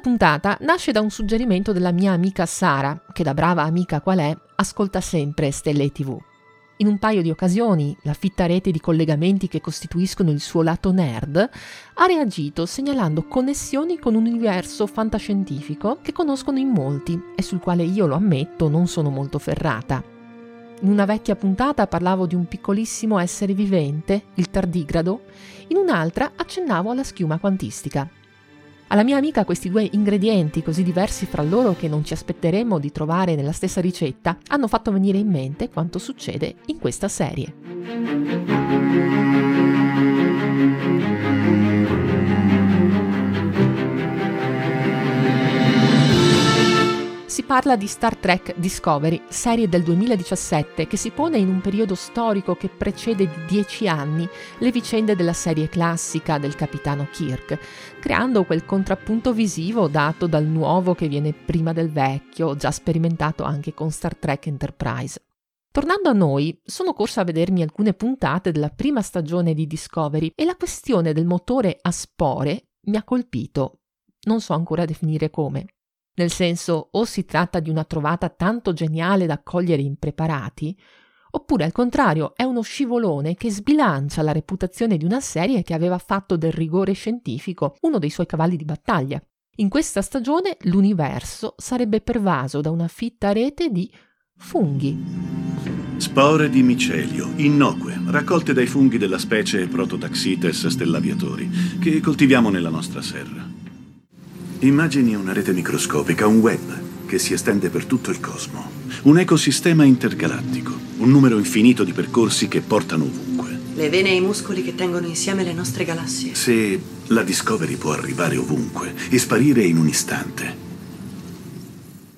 Puntata nasce da un suggerimento della mia amica Sara, che da brava amica qual è, ascolta sempre Stelle TV. In un paio di occasioni, la fitta rete di collegamenti che costituiscono il suo lato nerd ha reagito segnalando connessioni con un universo fantascientifico che conoscono in molti e sul quale io lo ammetto non sono molto ferrata. In una vecchia puntata parlavo di un piccolissimo essere vivente, il tardigrado, in un'altra accennavo alla schiuma quantistica. Alla mia amica questi due ingredienti così diversi fra loro che non ci aspetteremmo di trovare nella stessa ricetta hanno fatto venire in mente quanto succede in questa serie. Parla di Star Trek Discovery, serie del 2017 che si pone in un periodo storico che precede di dieci anni le vicende della serie classica del capitano Kirk, creando quel contrappunto visivo dato dal nuovo che viene prima del vecchio, già sperimentato anche con Star Trek Enterprise. Tornando a noi, sono corsa a vedermi alcune puntate della prima stagione di Discovery e la questione del motore a spore mi ha colpito. Non so ancora definire come. Nel senso, o si tratta di una trovata tanto geniale da cogliere impreparati, oppure al contrario è uno scivolone che sbilancia la reputazione di una serie che aveva fatto del rigore scientifico uno dei suoi cavalli di battaglia. In questa stagione l'universo sarebbe pervaso da una fitta rete di funghi. Spore di micelio, innocue, raccolte dai funghi della specie Prototaxites stellaviatori, che coltiviamo nella nostra serra. Immagini una rete microscopica, un web che si estende per tutto il cosmo, un ecosistema intergalattico, un numero infinito di percorsi che portano ovunque. Le vene e i muscoli che tengono insieme le nostre galassie. Se la Discovery può arrivare ovunque e sparire in un istante.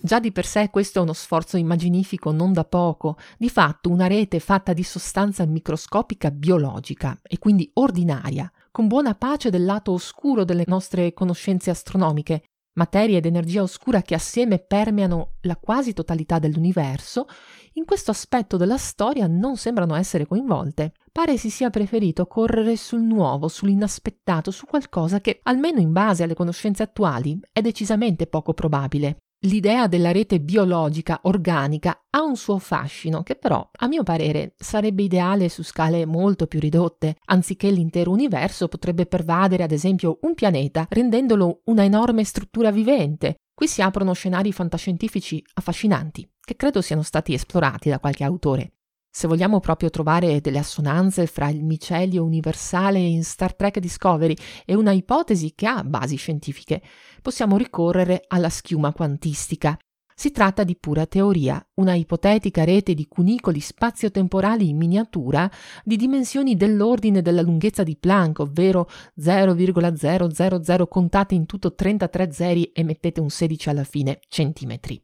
Già di per sé questo è uno sforzo immaginifico non da poco, di fatto una rete fatta di sostanza microscopica biologica e quindi ordinaria, con buona pace del lato oscuro delle nostre conoscenze astronomiche, materia ed energia oscura che assieme permeano la quasi totalità dell'universo, in questo aspetto della storia non sembrano essere coinvolte. Pare si sia preferito correre sul nuovo, sull'inaspettato, su qualcosa che, almeno in base alle conoscenze attuali, è decisamente poco probabile. L'idea della rete biologica organica ha un suo fascino che però, a mio parere, sarebbe ideale su scale molto più ridotte, anziché l'intero universo potrebbe pervadere ad esempio un pianeta, rendendolo una enorme struttura vivente. Qui si aprono scenari fantascientifici affascinanti, che credo siano stati esplorati da qualche autore. Se vogliamo proprio trovare delle assonanze fra il micelio universale in Star Trek Discovery e una ipotesi che ha basi scientifiche, possiamo ricorrere alla schiuma quantistica. Si tratta di pura teoria, una ipotetica rete di cunicoli spazio-temporali in miniatura di dimensioni dell'ordine della lunghezza di Planck, ovvero 0,000 contate in tutto 33 zeri e mettete un 16 alla fine, centimetri.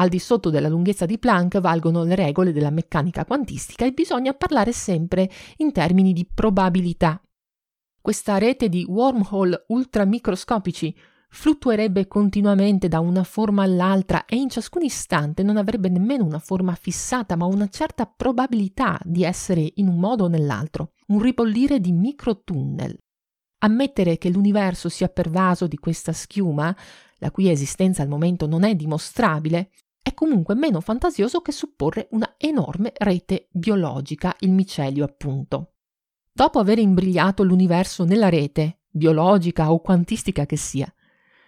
Al di sotto della lunghezza di Planck valgono le regole della meccanica quantistica e bisogna parlare sempre in termini di probabilità. Questa rete di wormhole ultramicroscopici fluttuerebbe continuamente da una forma all'altra e in ciascun istante non avrebbe nemmeno una forma fissata, ma una certa probabilità di essere in un modo o nell'altro, un ribollire di microtunnel. Ammettere che l'universo sia pervaso di questa schiuma, la cui esistenza al momento non è dimostrabile, è comunque meno fantasioso che supporre una enorme rete biologica, il micelio appunto. Dopo aver imbrigliato l'universo nella rete, biologica o quantistica che sia,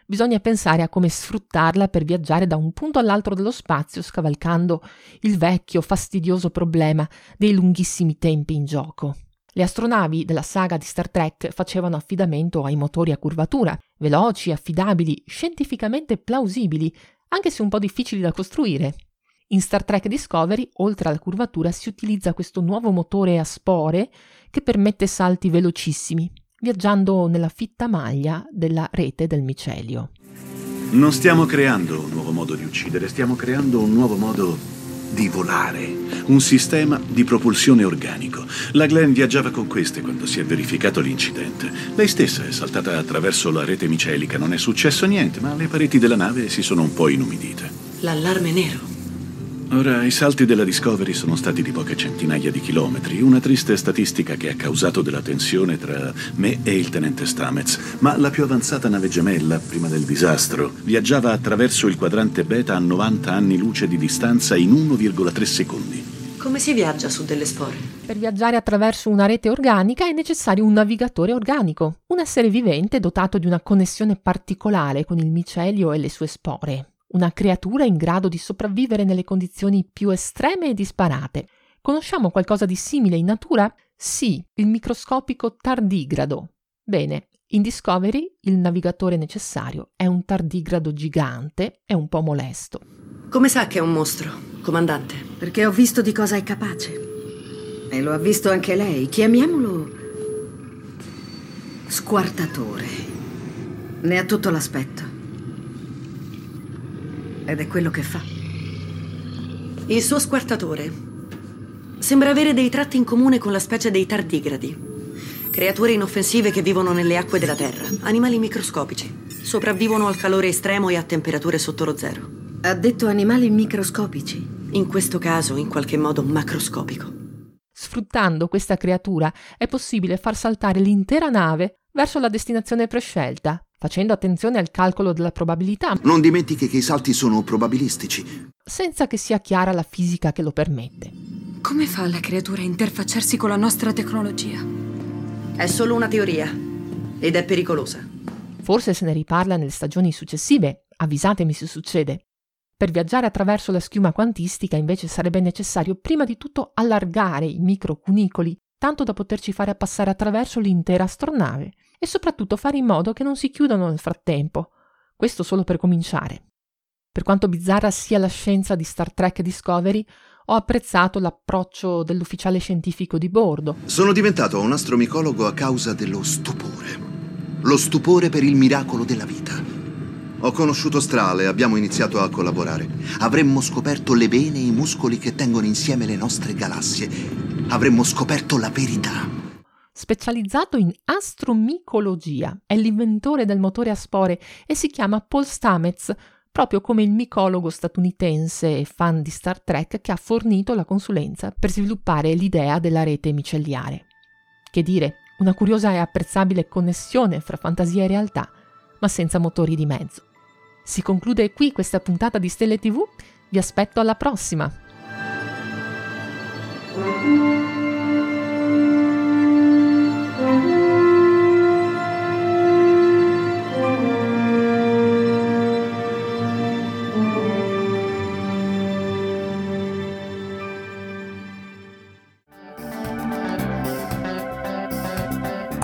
bisogna pensare a come sfruttarla per viaggiare da un punto all'altro dello spazio scavalcando il vecchio fastidioso problema dei lunghissimi tempi in gioco. Le astronavi della saga di Star Trek facevano affidamento ai motori a curvatura, veloci, affidabili, scientificamente plausibili, anche se un po' difficili da costruire. In Star Trek Discovery, oltre alla curvatura, si utilizza questo nuovo motore a spore che permette salti velocissimi, viaggiando nella fitta maglia della rete del micelio. Non stiamo creando un nuovo modo di uccidere, stiamo creando un nuovo modo di volare, un sistema di propulsione organico. La Glenn viaggiava con queste quando si è verificato l'incidente. Lei stessa è saltata attraverso la rete micelica, non è successo niente, ma le pareti della nave si sono un po' inumidite. L'allarme nero. Ora, i salti della Discovery sono stati di poche centinaia di chilometri, una triste statistica che ha causato della tensione tra me e il tenente Stamets, ma la più avanzata nave gemella, prima del disastro, viaggiava attraverso il quadrante beta a 90 anni luce di distanza in 1,3 secondi. Come si viaggia su delle spore? Per viaggiare attraverso una rete organica è necessario un navigatore organico, un essere vivente dotato di una connessione particolare con il micelio e le sue spore una creatura in grado di sopravvivere nelle condizioni più estreme e disparate. Conosciamo qualcosa di simile in natura? Sì, il microscopico tardigrado. Bene, in Discovery il navigatore necessario è un tardigrado gigante e un po' molesto. Come sa che è un mostro, comandante? Perché ho visto di cosa è capace. E lo ha visto anche lei. Chiamiamolo squartatore. Ne ha tutto l'aspetto. Ed è quello che fa. Il suo squartatore sembra avere dei tratti in comune con la specie dei tardigradi. Creature inoffensive che vivono nelle acque della Terra, animali microscopici. Sopravvivono al calore estremo e a temperature sotto lo zero. Ha detto animali microscopici. In questo caso, in qualche modo macroscopico. Sfruttando questa creatura è possibile far saltare l'intera nave verso la destinazione prescelta, facendo attenzione al calcolo della probabilità. Non dimentichi che i salti sono probabilistici. Senza che sia chiara la fisica che lo permette. Come fa la creatura a interfacciarsi con la nostra tecnologia? È solo una teoria ed è pericolosa. Forse se ne riparla nelle stagioni successive, avvisatemi se succede. Per viaggiare attraverso la schiuma quantistica invece sarebbe necessario prima di tutto allargare i microcunicoli, tanto da poterci fare passare attraverso l'intera astronave e soprattutto fare in modo che non si chiudano nel frattempo. Questo solo per cominciare. Per quanto bizzarra sia la scienza di Star Trek Discovery, ho apprezzato l'approccio dell'ufficiale scientifico di bordo. Sono diventato un astromicologo a causa dello stupore. Lo stupore per il miracolo della vita. Ho conosciuto Strale abbiamo iniziato a collaborare. Avremmo scoperto le vene e i muscoli che tengono insieme le nostre galassie. Avremmo scoperto la verità specializzato in astromicologia. È l'inventore del motore a spore e si chiama Paul Stamets, proprio come il micologo statunitense e fan di Star Trek che ha fornito la consulenza per sviluppare l'idea della rete micellare. Che dire, una curiosa e apprezzabile connessione fra fantasia e realtà, ma senza motori di mezzo. Si conclude qui questa puntata di Stelle TV, vi aspetto alla prossima!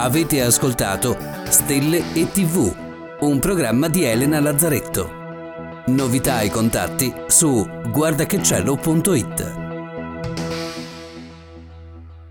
Avete ascoltato Stelle e TV, un programma di Elena Lazzaretto. Novità e contatti su guardachecielo.it.